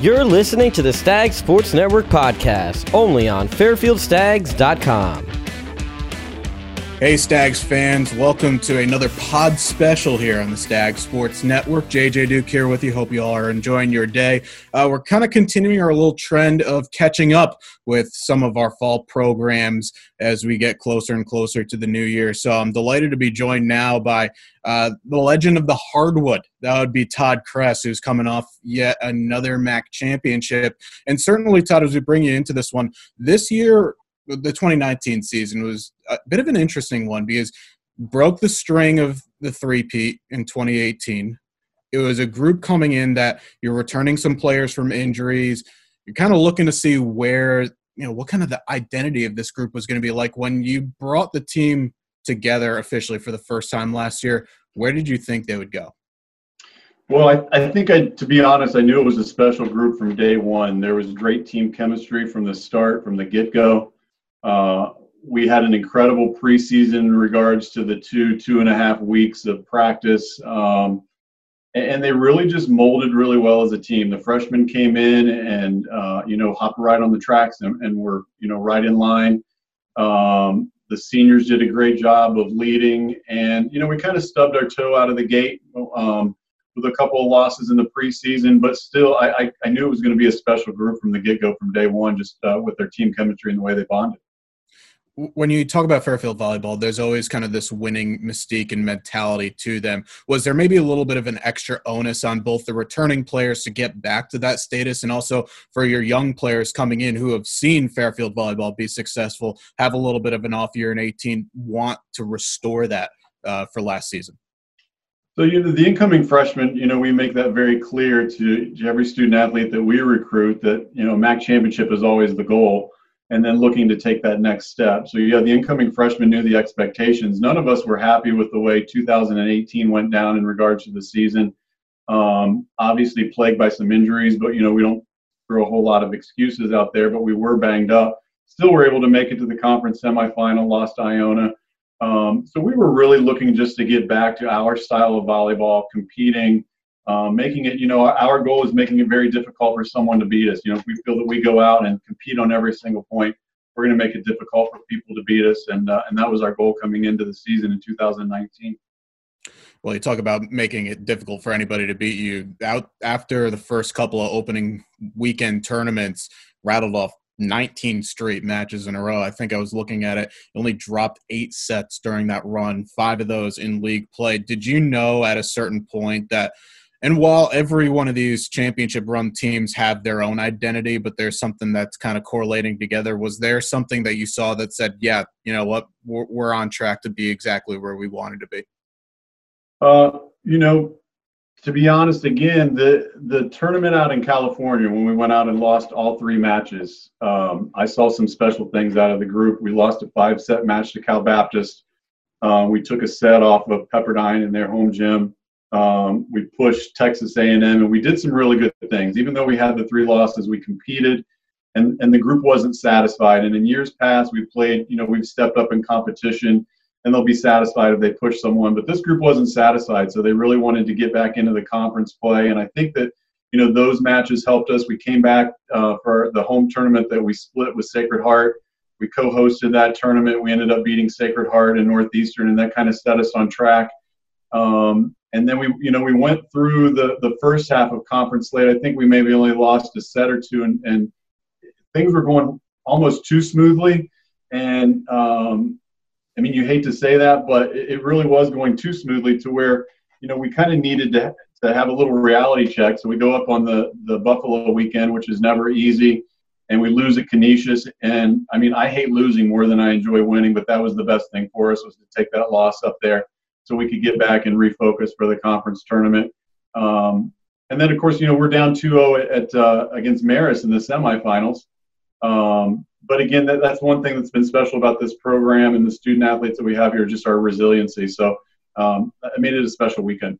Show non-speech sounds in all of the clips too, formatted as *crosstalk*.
You're listening to the Stag Sports Network podcast, only on FairfieldStags.com. Hey, Stags fans, welcome to another pod special here on the Stag Sports Network. JJ Duke here with you. Hope you all are enjoying your day. Uh, we're kind of continuing our little trend of catching up with some of our fall programs as we get closer and closer to the new year. So I'm delighted to be joined now by uh, the legend of the hardwood. That would be Todd Kress, who's coming off yet another MAC championship. And certainly, Todd, as we bring you into this one, this year the 2019 season was a bit of an interesting one because broke the string of the three-peat in 2018. It was a group coming in that you're returning some players from injuries. You're kind of looking to see where, you know, what kind of the identity of this group was going to be like when you brought the team together officially for the first time last year. Where did you think they would go? Well, I, I think I, to be honest, I knew it was a special group from day one. There was great team chemistry from the start, from the get go. Uh, we had an incredible preseason in regards to the two two and a half weeks of practice. Um, and they really just molded really well as a team. The freshmen came in and uh, you know hopped right on the tracks and, and were you know right in line. Um, the seniors did a great job of leading and you know we kind of stubbed our toe out of the gate um, with a couple of losses in the preseason but still i, I, I knew it was going to be a special group from the get-go from day one just uh, with their team chemistry and the way they bonded when you talk about Fairfield volleyball, there's always kind of this winning mystique and mentality to them. Was there maybe a little bit of an extra onus on both the returning players to get back to that status and also for your young players coming in who have seen Fairfield volleyball be successful, have a little bit of an off year in 18, want to restore that uh, for last season? So you know, the incoming freshmen, you know, we make that very clear to, to every student athlete that we recruit that you know MAC championship is always the goal and then looking to take that next step. So yeah, the incoming freshmen knew the expectations. None of us were happy with the way 2018 went down in regards to the season. Um, obviously plagued by some injuries, but you know we don't throw a whole lot of excuses out there. But we were banged up. Still were able to make it to the conference semifinal. Lost Iona. Um, so we were really looking just to get back to our style of volleyball, competing um, making it, you know, our goal is making it very difficult for someone to beat us. You know, if we feel that we go out and compete on every single point, we're going to make it difficult for people to beat us, and uh, and that was our goal coming into the season in 2019. Well, you talk about making it difficult for anybody to beat you. Out after the first couple of opening weekend tournaments, rattled off 19 straight matches in a row. I think I was looking at it. only dropped eight sets during that run, five of those in league play. Did you know at a certain point that and while every one of these championship run teams have their own identity, but there's something that's kind of correlating together, was there something that you saw that said, yeah, you know what, we're, we're on track to be exactly where we wanted to be? Uh, you know, to be honest, again, the the tournament out in California when we went out and lost all three matches, um, I saw some special things out of the group. We lost a five set match to Cal Baptist. Uh, we took a set off of Pepperdine in their home gym. Um, we pushed Texas A&M, and we did some really good things. Even though we had the three losses, we competed, and and the group wasn't satisfied. And in years past, we played. You know, we've stepped up in competition, and they'll be satisfied if they push someone. But this group wasn't satisfied, so they really wanted to get back into the conference play. And I think that you know those matches helped us. We came back uh, for the home tournament that we split with Sacred Heart. We co-hosted that tournament. We ended up beating Sacred Heart and Northeastern, and that kind of set us on track. Um, and then we, you know, we went through the the first half of conference slate. I think we maybe only lost a set or two, and, and things were going almost too smoothly. And um, I mean, you hate to say that, but it, really was going too smoothly to where you know we kind of needed to to have a little reality check. So we go up on the the Buffalo weekend, which is never easy, and we lose at Canisius. And I mean, I hate losing more than I enjoy winning, but that was the best thing for us was to take that loss up there so we could get back and refocus for the conference tournament. Um, and then, of course, you know, we're down 2-0 at, uh, against Marist in the semifinals. Um, but again, that, that's one thing that's been special about this program and the student athletes that we have here, just our resiliency. So um, it made it a special weekend.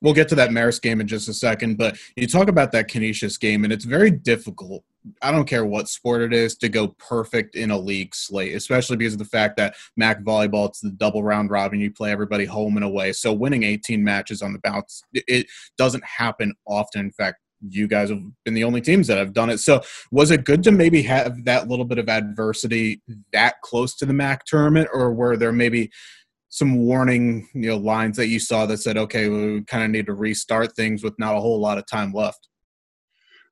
We'll get to that Marist game in just a second, but you talk about that Canisius game, and it's very difficult. I don't care what sport it is to go perfect in a league slate, especially because of the fact that MAC volleyball, it's the double round robin. You play everybody home and away. So winning 18 matches on the bounce, it doesn't happen often. In fact, you guys have been the only teams that have done it. So, was it good to maybe have that little bit of adversity that close to the MAC tournament, or were there maybe some warning you know lines that you saw that said, okay, we kind of need to restart things with not a whole lot of time left?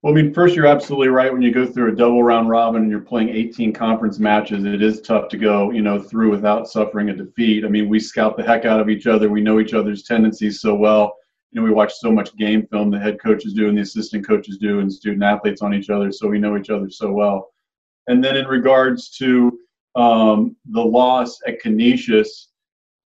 Well, I mean, first, you're absolutely right. When you go through a double round robin and you're playing 18 conference matches, it is tough to go, you know, through without suffering a defeat. I mean, we scout the heck out of each other. We know each other's tendencies so well. You know, we watch so much game film the head coaches do and the assistant coaches do and student athletes on each other, so we know each other so well. And then in regards to um, the loss at Canisius,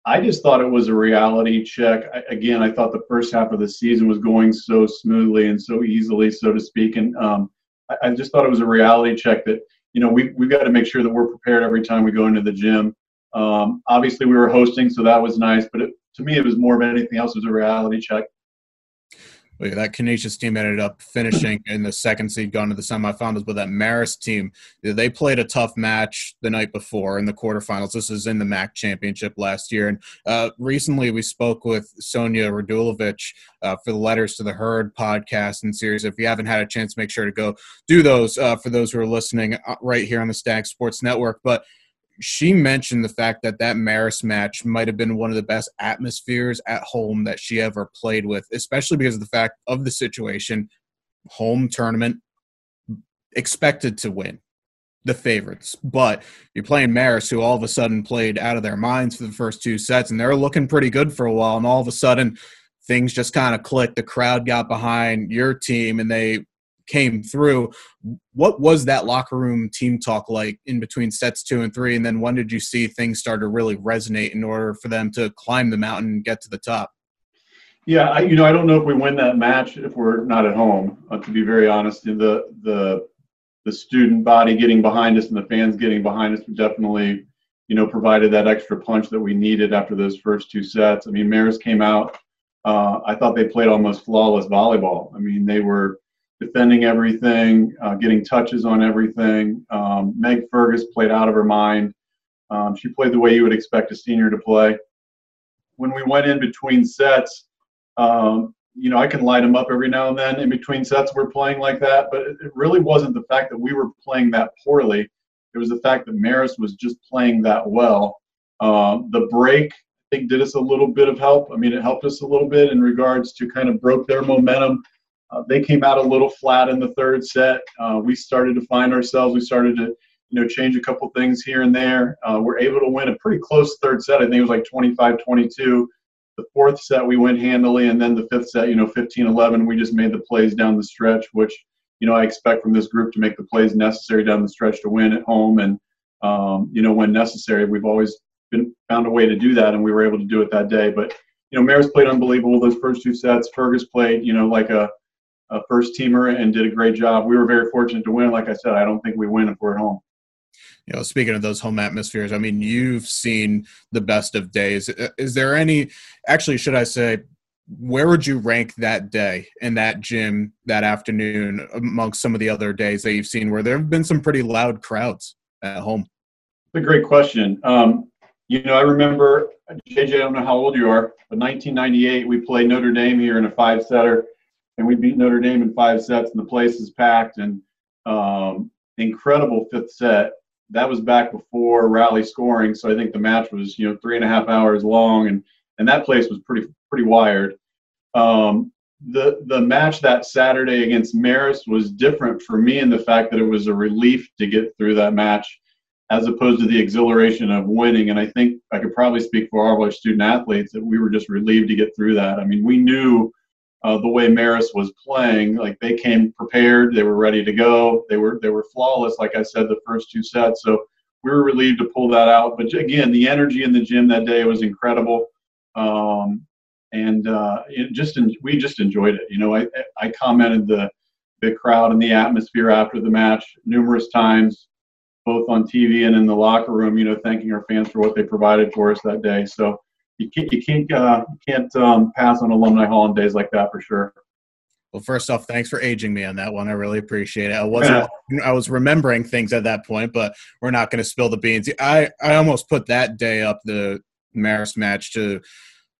I just thought it was a reality check. I, again, I thought the first half of the season was going so smoothly and so easily, so to speak. And um, I, I, just thought it was a reality check that, you know, we, we've got to make sure that we're prepared every time we go into the gym. Um, obviously, we were hosting, so that was nice. But it, to me, it was more of anything else. It was a reality check that Canisius team ended up finishing in the second seed, going to the semifinals. But that Marist team, they played a tough match the night before in the quarterfinals. This is in the MAC championship last year. And uh, recently we spoke with Sonia Radulovich uh, for the Letters to the Herd podcast and series. If you haven't had a chance, make sure to go do those uh, for those who are listening uh, right here on the Stag Sports Network. But she mentioned the fact that that Marist match might have been one of the best atmospheres at home that she ever played with, especially because of the fact of the situation. Home tournament, expected to win, the favorites. But you're playing Marist, who all of a sudden played out of their minds for the first two sets, and they're looking pretty good for a while. And all of a sudden, things just kind of clicked. The crowd got behind your team, and they came through. What was that locker room team talk like in between sets two and three? And then when did you see things start to really resonate in order for them to climb the mountain and get to the top? Yeah, I, you know, I don't know if we win that match if we're not at home. Uh, to be very honest, the the the student body getting behind us and the fans getting behind us definitely, you know, provided that extra punch that we needed after those first two sets. I mean, Marist came out. Uh, I thought they played almost flawless volleyball. I mean, they were defending everything, uh, getting touches on everything. Um, Meg Fergus played out of her mind. Um, she played the way you would expect a senior to play. When we went in between sets, um, you know, I can light them up every now and then in between sets. We're playing like that, but it, really wasn't the fact that we were playing that poorly. It was the fact that Marist was just playing that well. Um, the break, I think, did us a little bit of help. I mean, it helped us a little bit in regards to kind of broke their momentum uh, they came out a little flat in the third set. Uh, we started to find ourselves. We started to, you know, change a couple things here and there. Uh, we're able to win a pretty close third set. I think it was like 25-22. The fourth set we went handily, and then the fifth set, you know, 15-11. We just made the plays down the stretch, which you know I expect from this group to make the plays necessary down the stretch to win at home, and um, you know when necessary. We've always been found a way to do that, and we were able to do it that day. But you know, Marist played unbelievable those first two sets. Fergus played, you know, like a a first teamer and did a great job. We were very fortunate to win. Like I said, I don't think we win if we're at home. You know, speaking of those home atmospheres, I mean, you've seen the best of days. Is there any, actually, should I say, where would you rank that day in that gym that afternoon amongst some of the other days that you've seen where there have been some pretty loud crowds at home? It's a great question. Um, you know, I remember, JJ, I don't know how old you are, but 1998, we played Notre Dame here in a five setter and we beat Notre Dame in five sets, and the place is packed. And um, incredible fifth set. That was back before rally scoring, so I think the match was you know three and a half hours long, and and that place was pretty pretty wired. Um, the the match that Saturday against Marist was different for me in the fact that it was a relief to get through that match, as opposed to the exhilaration of winning. And I think I could probably speak for all of our student athletes that we were just relieved to get through that. I mean, we knew uh, the way Marist was playing. Like they came prepared, they were ready to go. They were they were flawless, like I said, the first two sets. So we were relieved to pull that out. But again, the energy in the gym that day was incredible, um, and uh, just we just enjoyed it. You know, I I commented the the crowd and the atmosphere after the match numerous times, both on TV and in the locker room. You know, thanking our fans for what they provided for us that day. So you can't you can't uh, you can't um, pass on alumni hall on days like that for sure. Well, first off, thanks for aging me on that one. I really appreciate it. I wasn't I was remembering things at that point, but we're not going to spill the beans. I I almost put that day up the Marist match to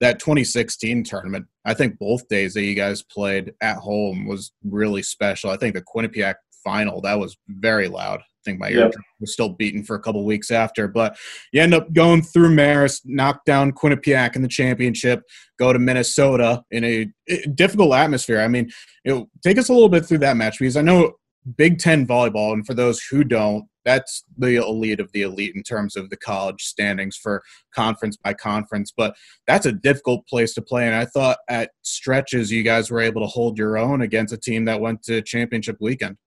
that 2016 tournament, I think both days that you guys played at home was really special. I think the Quinnipiac final that was very loud. I think my ear was still beating for a couple weeks after, but you end up going through Marist, knock down Quinnipiac in the championship, go to Minnesota in a difficult atmosphere. I mean, you know, take us a little bit through that match because I know Big Ten volleyball, and for those who don't, that's the elite of the elite in terms of the college standings for conference by conference. But that's a difficult place to play. And I thought at stretches you guys were able to hold your own against a team that went to championship weekend.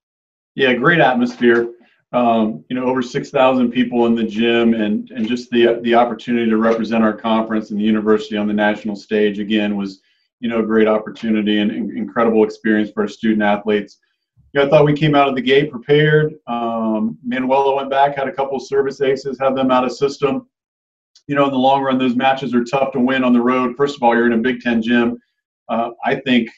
Yeah, great atmosphere. Um, you know, over 6,000 people in the gym, and and just the the opportunity to represent our conference and the university on the national stage again was, you know, a great opportunity and, and incredible experience for our student athletes. You know, I thought we came out of the gate prepared. Um, Manuela went back, had a couple service aces, had them out of system. You know, in the long run, those matches are tough to win on the road. First of all, you're in a Big Ten gym. Uh, I think,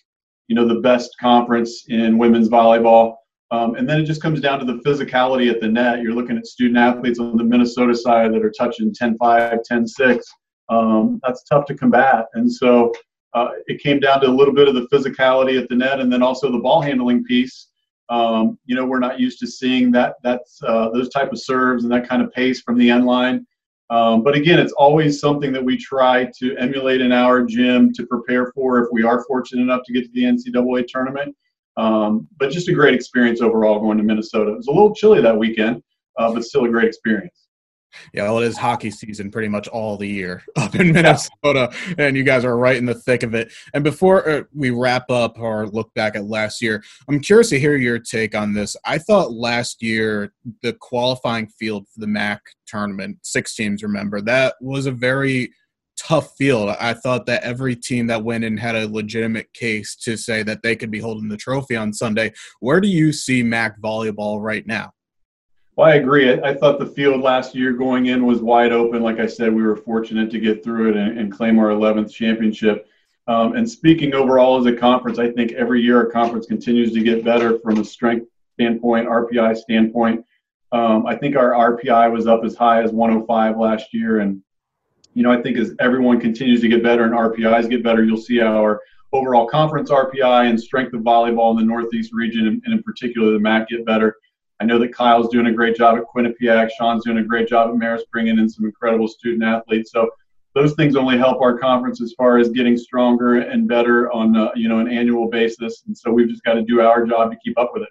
you know, the best conference in women's volleyball. Um, and then it just comes down to the physicality at the net. You're looking at student athletes on the Minnesota side that are touching 10 5, 10 6. Um, that's tough to combat. And so uh, it came down to a little bit of the physicality at the net and then also the ball handling piece. Um, you know, we're not used to seeing that that's uh, those type of serves and that kind of pace from the end line. Um, but again, it's always something that we try to emulate in our gym to prepare for if we are fortunate enough to get to the NCAA tournament. Um, but just a great experience overall going to Minnesota. It was a little chilly that weekend, uh, but still a great experience. Yeah, well, it is hockey season pretty much all the year *laughs* up in Minnesota, and you guys are right in the thick of it. And before uh, we wrap up or look back at last year, I'm curious to hear your take on this. I thought last year the qualifying field for the MAC tournament, six teams, remember, that was a very tough field. I thought that every team that went in had a legitimate case to say that they could be holding the trophy on Sunday. Where do you see MAC volleyball right now? Well, I agree. I, thought the field last year going in was wide open. Like I said, we were fortunate to get through it and, and claim our 11th championship. Um, and speaking overall as a conference, I think every year our conference continues to get better from a strength standpoint, RPI standpoint. Um, I think our RPI was up as high as 105 last year, and you know, I think as everyone continues to get better and RPIs get better, you'll see our overall conference RPI and strength of volleyball in the Northeast region, and, in particular the MAC, get better. I know that Kyle's doing a great job at Quinnipiac. Sean's doing a great job at Marist, bringing in some incredible student athletes. So those things only help our conference as far as getting stronger and better on uh, you know an annual basis. And so we've just got to do our job to keep up with it.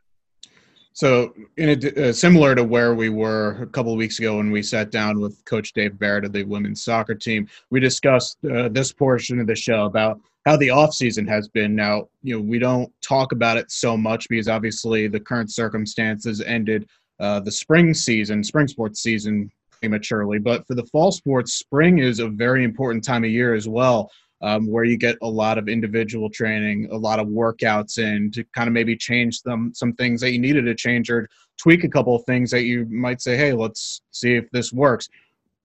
So, a, uh, similar to where we were a couple of weeks ago when we sat down with Coach Dave Barrett of the women's soccer team, we discussed uh, this portion of the show about how the offseason has been. Now, you know, we don't talk about it so much because obviously the current circumstances ended uh, the spring season, spring sports season prematurely. But for the fall sports, spring is a very important time of year as well um, where you get a lot of individual training, a lot of workouts in to kind of maybe change them some things that you needed to change or tweak a couple of things that you might say, hey, let's see if this works.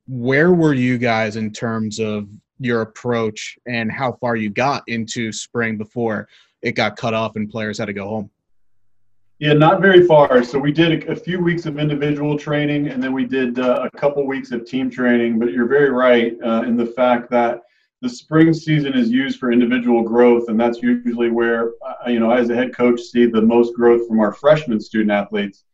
Where were you guys in terms of your approach and how far you got into spring before it got cut off and players had to go home? Yeah, not very far. So we did a, few weeks of individual training, and then we did uh, a couple weeks of team training. But you're very right uh, in the fact that the spring season is used for individual growth, and that's usually where uh, you know, as a head coach, see the most growth from our freshman student athletes,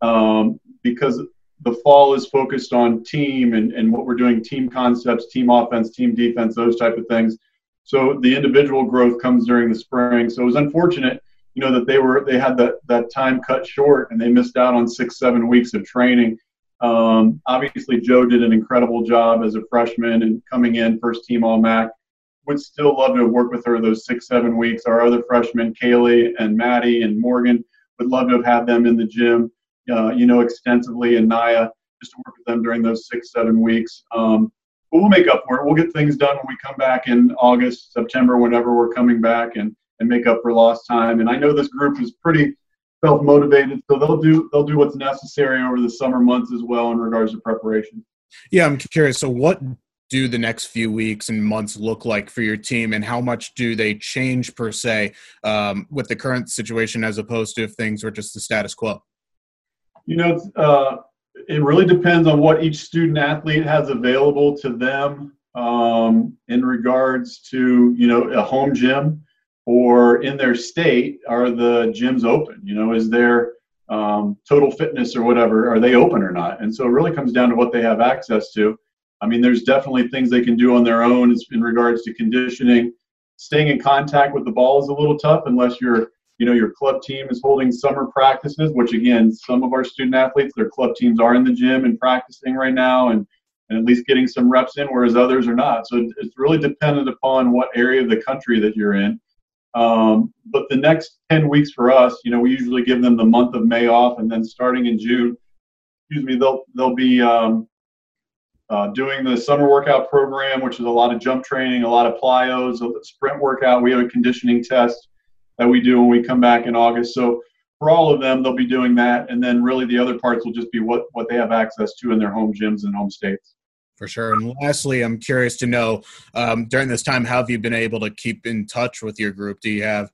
um, because the fall is focused on team and, and what we're doing, team concepts, team offense, team defense, those type of things. So the individual growth comes during the spring. So it was unfortunate, you know, that they were they had that that time cut short and they missed out on six seven weeks of training um, obviously, Joe did an incredible job as a freshman and coming in first team All MAC. Would still love to work with her those six, seven weeks. Our other freshmen, Kaylee and Maddie and Morgan, would love to have had them in the gym, uh, you know, extensively, and Naya, just to work with them during those six, seven weeks. Um, but we'll make up for it. We'll get things done when we come back in August, September, whenever we're coming back, and and make up for lost time. And I know this group is pretty self motivated, so they'll do they'll do what's necessary over the summer months as well in regards to preparation. Yeah, I'm curious. So, what do the next few weeks and months look like for your team, and how much do they change per se um, with the current situation as opposed to if things were just the status quo? You know, uh, it really depends on what each student athlete has available to them um, in regards to you know a home gym or in their state are the gyms open? You know is there um, total fitness or whatever are they open or not? And so it really comes down to what they have access to. I mean there's definitely things they can do on their own in regards to conditioning. Staying in contact with the ball is a little tough unless you're you know your club team is holding summer practices which again some of our student athletes their club teams are in the gym and practicing right now and and at least getting some reps in whereas others are not. So it's really dependent upon what area of the country that you're in um, but the next 10 weeks for us you know we usually give them the month of may off and then starting in june excuse me they'll they'll be um, uh, doing the summer workout program which is a lot of jump training a lot of plyos a sprint workout we have a conditioning test that we do when we come back in August. So for all of them, they'll be doing that, and then really the other parts will just be what what they have access to in their home gyms and home states. For sure. And lastly, I'm curious to know um, during this time, how have you been able to keep in touch with your group? Do you have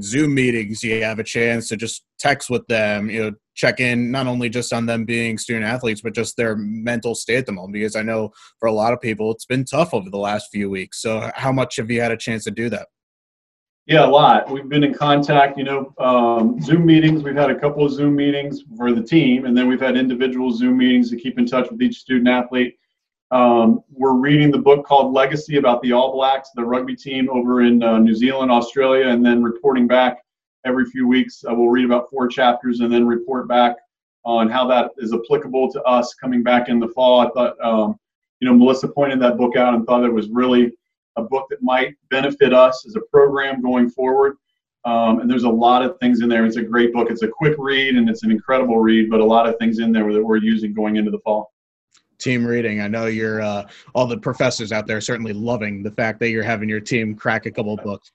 Zoom meetings? Do you have a chance to just text with them? You know, check in not only just on them being student athletes, but just their mental state at the moment. Because I know for a lot of people, it's been tough over the last few weeks. So, how much have you had a chance to do that? Yeah, a lot. We've been in contact, you know, um, Zoom meetings. We've had a couple of Zoom meetings for the team, and then we've had individual Zoom meetings to keep in touch with each student athlete. Um, we're reading the book called Legacy about the All Blacks, the rugby team over in uh, New Zealand, Australia, and then reporting back every few weeks. Uh, we'll read about four chapters and then report back on how that is applicable to us coming back in the fall. I thought, um, you know, Melissa pointed that book out and thought it was really a book that might benefit us as a program going forward. Um, and there's a lot of things in there. It's a great book. It's a quick read and it's an incredible read, but a lot of things in there that we're using going into the fall. Team reading. I know you're uh, all the professors out there certainly loving the fact that you're having your team crack a couple of books.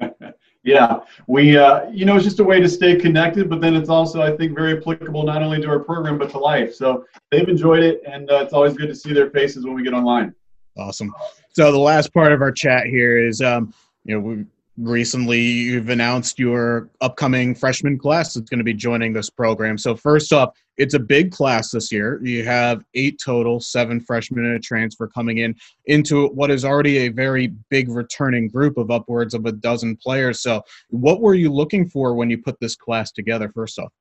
*laughs* yeah, we uh, you know it's just a way to stay connected, but then it's also I think very applicable not only to our program but to life. So they've enjoyed it, and uh, it's always good to see their faces when we get online. Awesome. So the last part of our chat here is, um, you know, we recently you've announced your upcoming freshman class that's going to be joining this program. So first off, it's a big class this year. You have eight total, seven freshmen and a transfer coming in into what is already a very big returning group of upwards of a dozen players. So what were you looking for when you put this class together? First off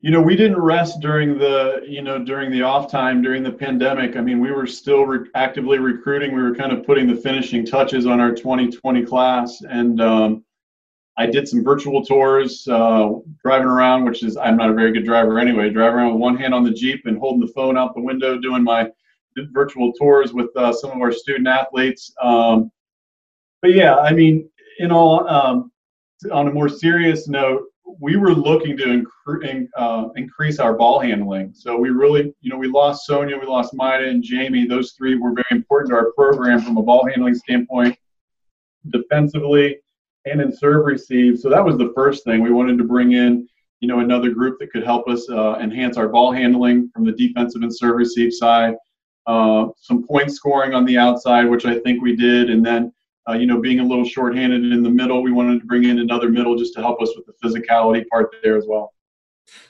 you know we didn't rest during the you know during the off time during the pandemic i mean we were still re- actively recruiting we were kind of putting the finishing touches on our 2020 class and um, i did some virtual tours uh, driving around which is i'm not a very good driver anyway driving around with one hand on the jeep and holding the phone out the window doing my virtual tours with uh, some of our student athletes um, but yeah i mean in all um, on a more serious note we were looking to incre- uh, increase our ball handling. So we really, you know, we lost Sonia, we lost Maida and Jamie. Those three were very important to our program from a ball handling standpoint, defensively, and in serve receive. So that was the first thing we wanted to bring in. You know, another group that could help us uh, enhance our ball handling from the defensive and serve receive side. Uh, some point scoring on the outside, which I think we did, and then uh, you know, being a little shorthanded in the middle, we wanted to bring in another middle just to help us with the physicality part there as well.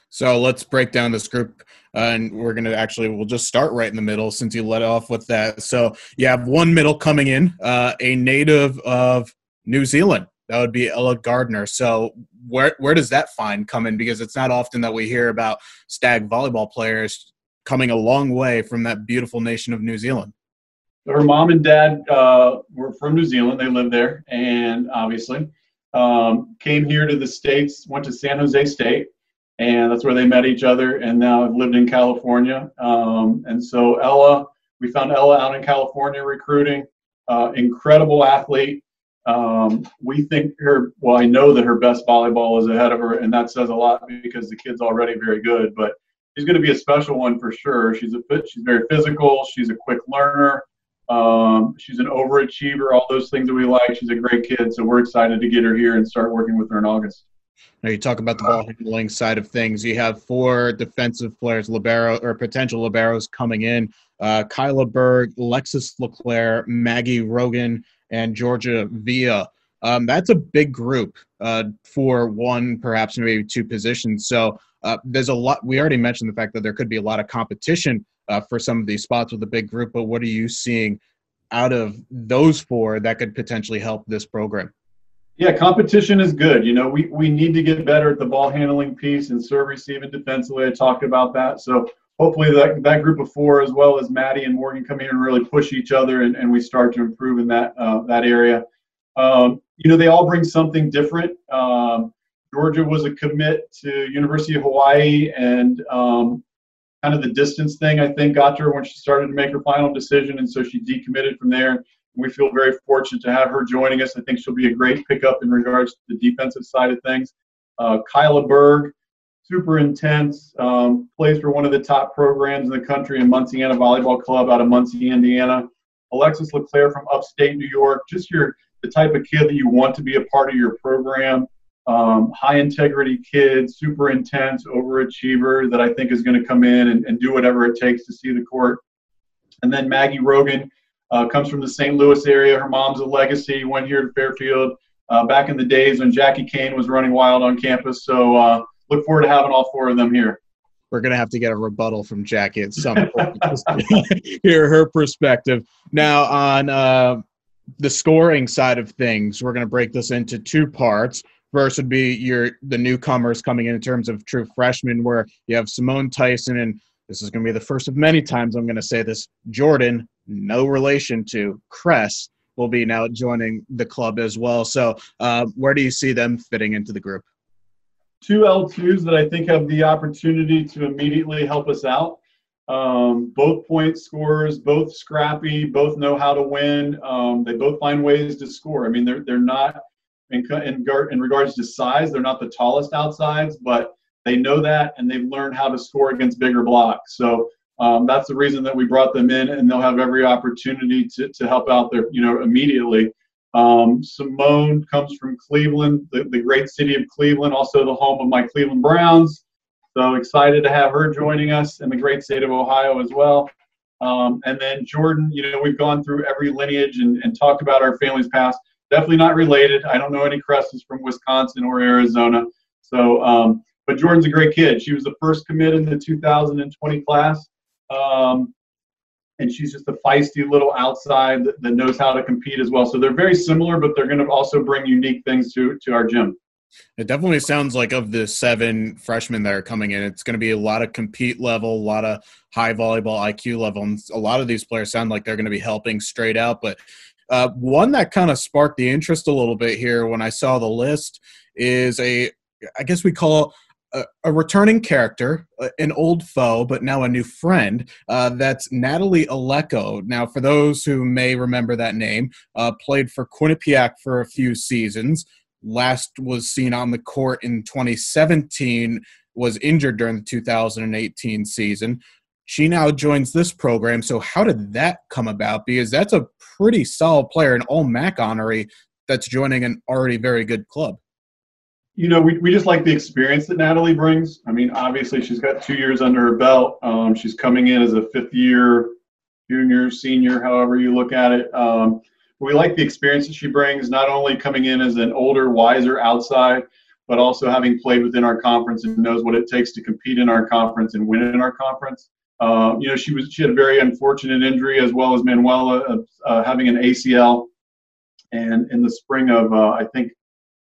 So let's break down this group, uh, and we're going to actually we'll just start right in the middle since you let off with that. So you have one middle coming in, uh, a native of New Zealand. That would be Ella Gardner. So where where does that find come in? Because it's not often that we hear about stag volleyball players coming a long way from that beautiful nation of New Zealand her mom and dad uh, were from New Zealand. They lived there, and obviously um, came here to the states. Went to San Jose State, and that's where they met each other. And now have lived in California. Um, and so Ella, we found Ella out in California recruiting. Uh, incredible athlete. Um, we think her. Well, I know that her best volleyball is ahead of her, and that says a lot because the kid's already very good. But she's going to be a special one for sure. She's a she's very physical. She's a quick learner. Um, she's an overachiever, all those things that we like. She's a great kid, so we're excited to get her here and start working with her in August. Now you talk about the ball handling side of things. You have four defensive players, libero or potential liberos coming in: uh, Kyla Berg, Lexus Leclaire, Maggie Rogan, and Georgia via. Um, that's a big group uh, for one, perhaps maybe two positions. So uh, there's a lot. We already mentioned the fact that there could be a lot of competition uh, for some of these spots with a big group. But what are you seeing out of those four that could potentially help this program? Yeah, competition is good. You know, we, we need to get better at the ball handling piece and serve, receive, and defensively. I talked about that. So hopefully that, that group of four, as well as Maddie and Morgan, come in and really push each other, and, and we start to improve in that uh, that area. Um, you know, they all bring something different. Um, Georgia was a commit to University of Hawaii, and um, kind of the distance thing I think got to her when she started to make her final decision, and so she decommitted from there. We feel very fortunate to have her joining us. I think she'll be a great pickup in regards to the defensive side of things. Uh, Kyla Berg, super intense, um, plays for one of the top programs in the country in Munciana Volleyball Club out of Muncie, Indiana. Alexis LeClaire from upstate New York, just your the type of kid that you want to be a part of your program. Um, high integrity kid, super intense, overachiever that I think is going to come in and, and, do whatever it takes to see the court. And then Maggie Rogan uh, comes from the St. Louis area. Her mom's a legacy, went here to Fairfield uh, back in the days when Jackie Kane was running wild on campus. So uh, look forward to having all four of them here. We're going to have to get a rebuttal from Jackie at some point. *laughs* hear her perspective. Now, on uh, the scoring side of things, we're going to break this into two parts. First would be your the newcomers coming in in terms of true freshmen, where you have Simone Tyson, and this is going to be the first of many times I'm going to say this. Jordan, no relation to Kress, will be now joining the club as well. So, uh, where do you see them fitting into the group? Two L2s that I think have the opportunity to immediately help us out. Um, both point scorers, both scrappy, both know how to win. Um, they both find ways to score. I mean, they're they're not in in, in regards to size, they're not the tallest outsides, but they know that and they've learned how to score against bigger blocks. So um, that's the reason that we brought them in, and they'll have every opportunity to to help out there, you know, immediately. Um, Simone comes from Cleveland, the, the great city of Cleveland, also the home of my Cleveland Browns. So excited to have her joining us in the great state of Ohio as well. Um, and then Jordan, you know, we've gone through every lineage and, and talked about our family's past. Definitely not related. I don't know any Kresses from Wisconsin or Arizona. So, um, but Jordan's a great kid. She was the first commit in the 2020 class. Um, and she's just a feisty little outside that, that knows how to compete as well. So they're very similar, but they're going to also bring unique things to, to our gym. It definitely sounds like of the seven freshmen that are coming in, it's going to be a lot of compete level, a lot of high volleyball IQ level. And a lot of these players sound like they're going to be helping straight out. But uh, one that kind of sparked the interest a little bit here when I saw the list is a, I guess we call a, returning character, an old foe, but now a new friend. Uh, that's Natalie Aleko. Now, for those who may remember that name, uh, played for Quinnipiac for a few seasons last was seen on the court in 2017 was injured during the 2018 season she now joins this program so how did that come about because that's a pretty solid player an all mac honoree that's joining an already very good club you know we, we just like the experience that natalie brings. I mean obviously she's got two years under her belt. Um, she's coming in as a fifth year junior senior however you look at it. Um, we like the experience that she brings, not only coming in as an older, wiser outside, but also having played within our conference and knows what it takes to compete in our conference and win in our conference. Uh, you know, she was she had a very unfortunate injury as well as Manuela uh, uh, having an ACL, and in the spring of uh, I think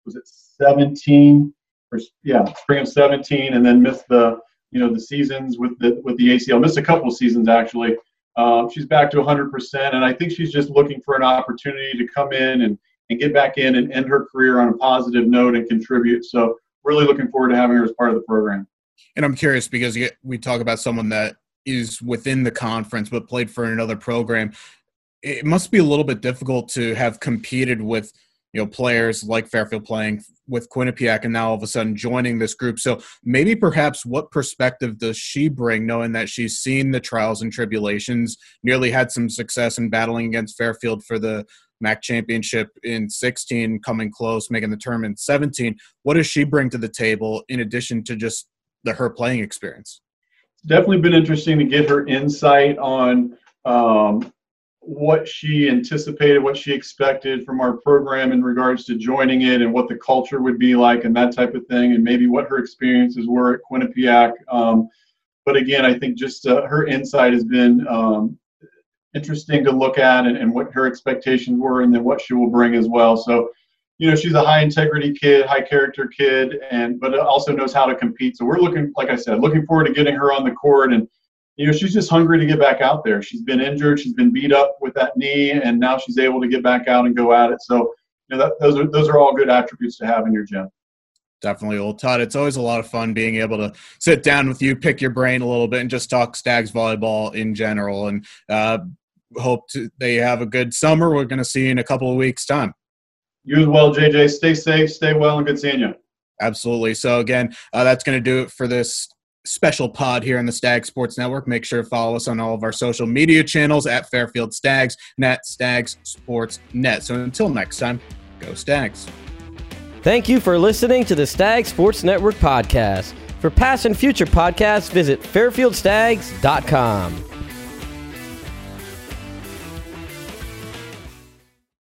was it 17 or yeah spring of 17, and then missed the you know the seasons with the with the ACL, missed a couple of seasons actually. Uh, she's back to 100%, and I think she's just looking for an opportunity to come in and, and get back in and end her career on a positive note and contribute. So, really looking forward to having her as part of the program. And I'm curious because we talk about someone that is within the conference but played for another program. It must be a little bit difficult to have competed with you know players like Fairfield playing with Quinnipiac and now all of a sudden joining this group. So maybe perhaps what perspective does she bring, knowing that she's seen the trials and tribulations, nearly had some success in battling against Fairfield for the MAC championship in 16, coming close, making the tournament 17. What does she bring to the table in addition to just the her playing experience? It's definitely been interesting to get her insight on um, what she anticipated, what she expected from our program in regards to joining it and what the culture would be like and that type of thing, and maybe what her experiences were at Quinnipiac. Um, but again, I think just uh, her insight has been um, interesting to look at and, and what her expectations were and then what she will bring as well. So, you know, she's a high integrity kid, high character kid, and but also knows how to compete. So we're looking, like I said, looking forward to getting her on the court and you know, she's just hungry to get back out there. She's been injured, she's been beat up with that knee, and now she's able to get back out and go at it. So, you know, that, those are those are all good attributes to have in your gym. Definitely, old Todd. It's always a lot of fun being able to sit down with you, pick your brain a little bit, and just talk Stags volleyball in general. And uh, hope to, they have a good summer. We're going to see you in a couple of weeks' time. You as well, JJ. Stay safe, stay well, and good seeing you. Absolutely. So again, uh, that's going to do it for this special pod here on the Stag Sports Network. Make sure to follow us on all of our social media channels at Fairfield Stags, net Stags Sports Net. So until next time, go Stags. Thank you for listening to the Stag Sports Network podcast. For past and future podcasts, visit fairfieldstags.com.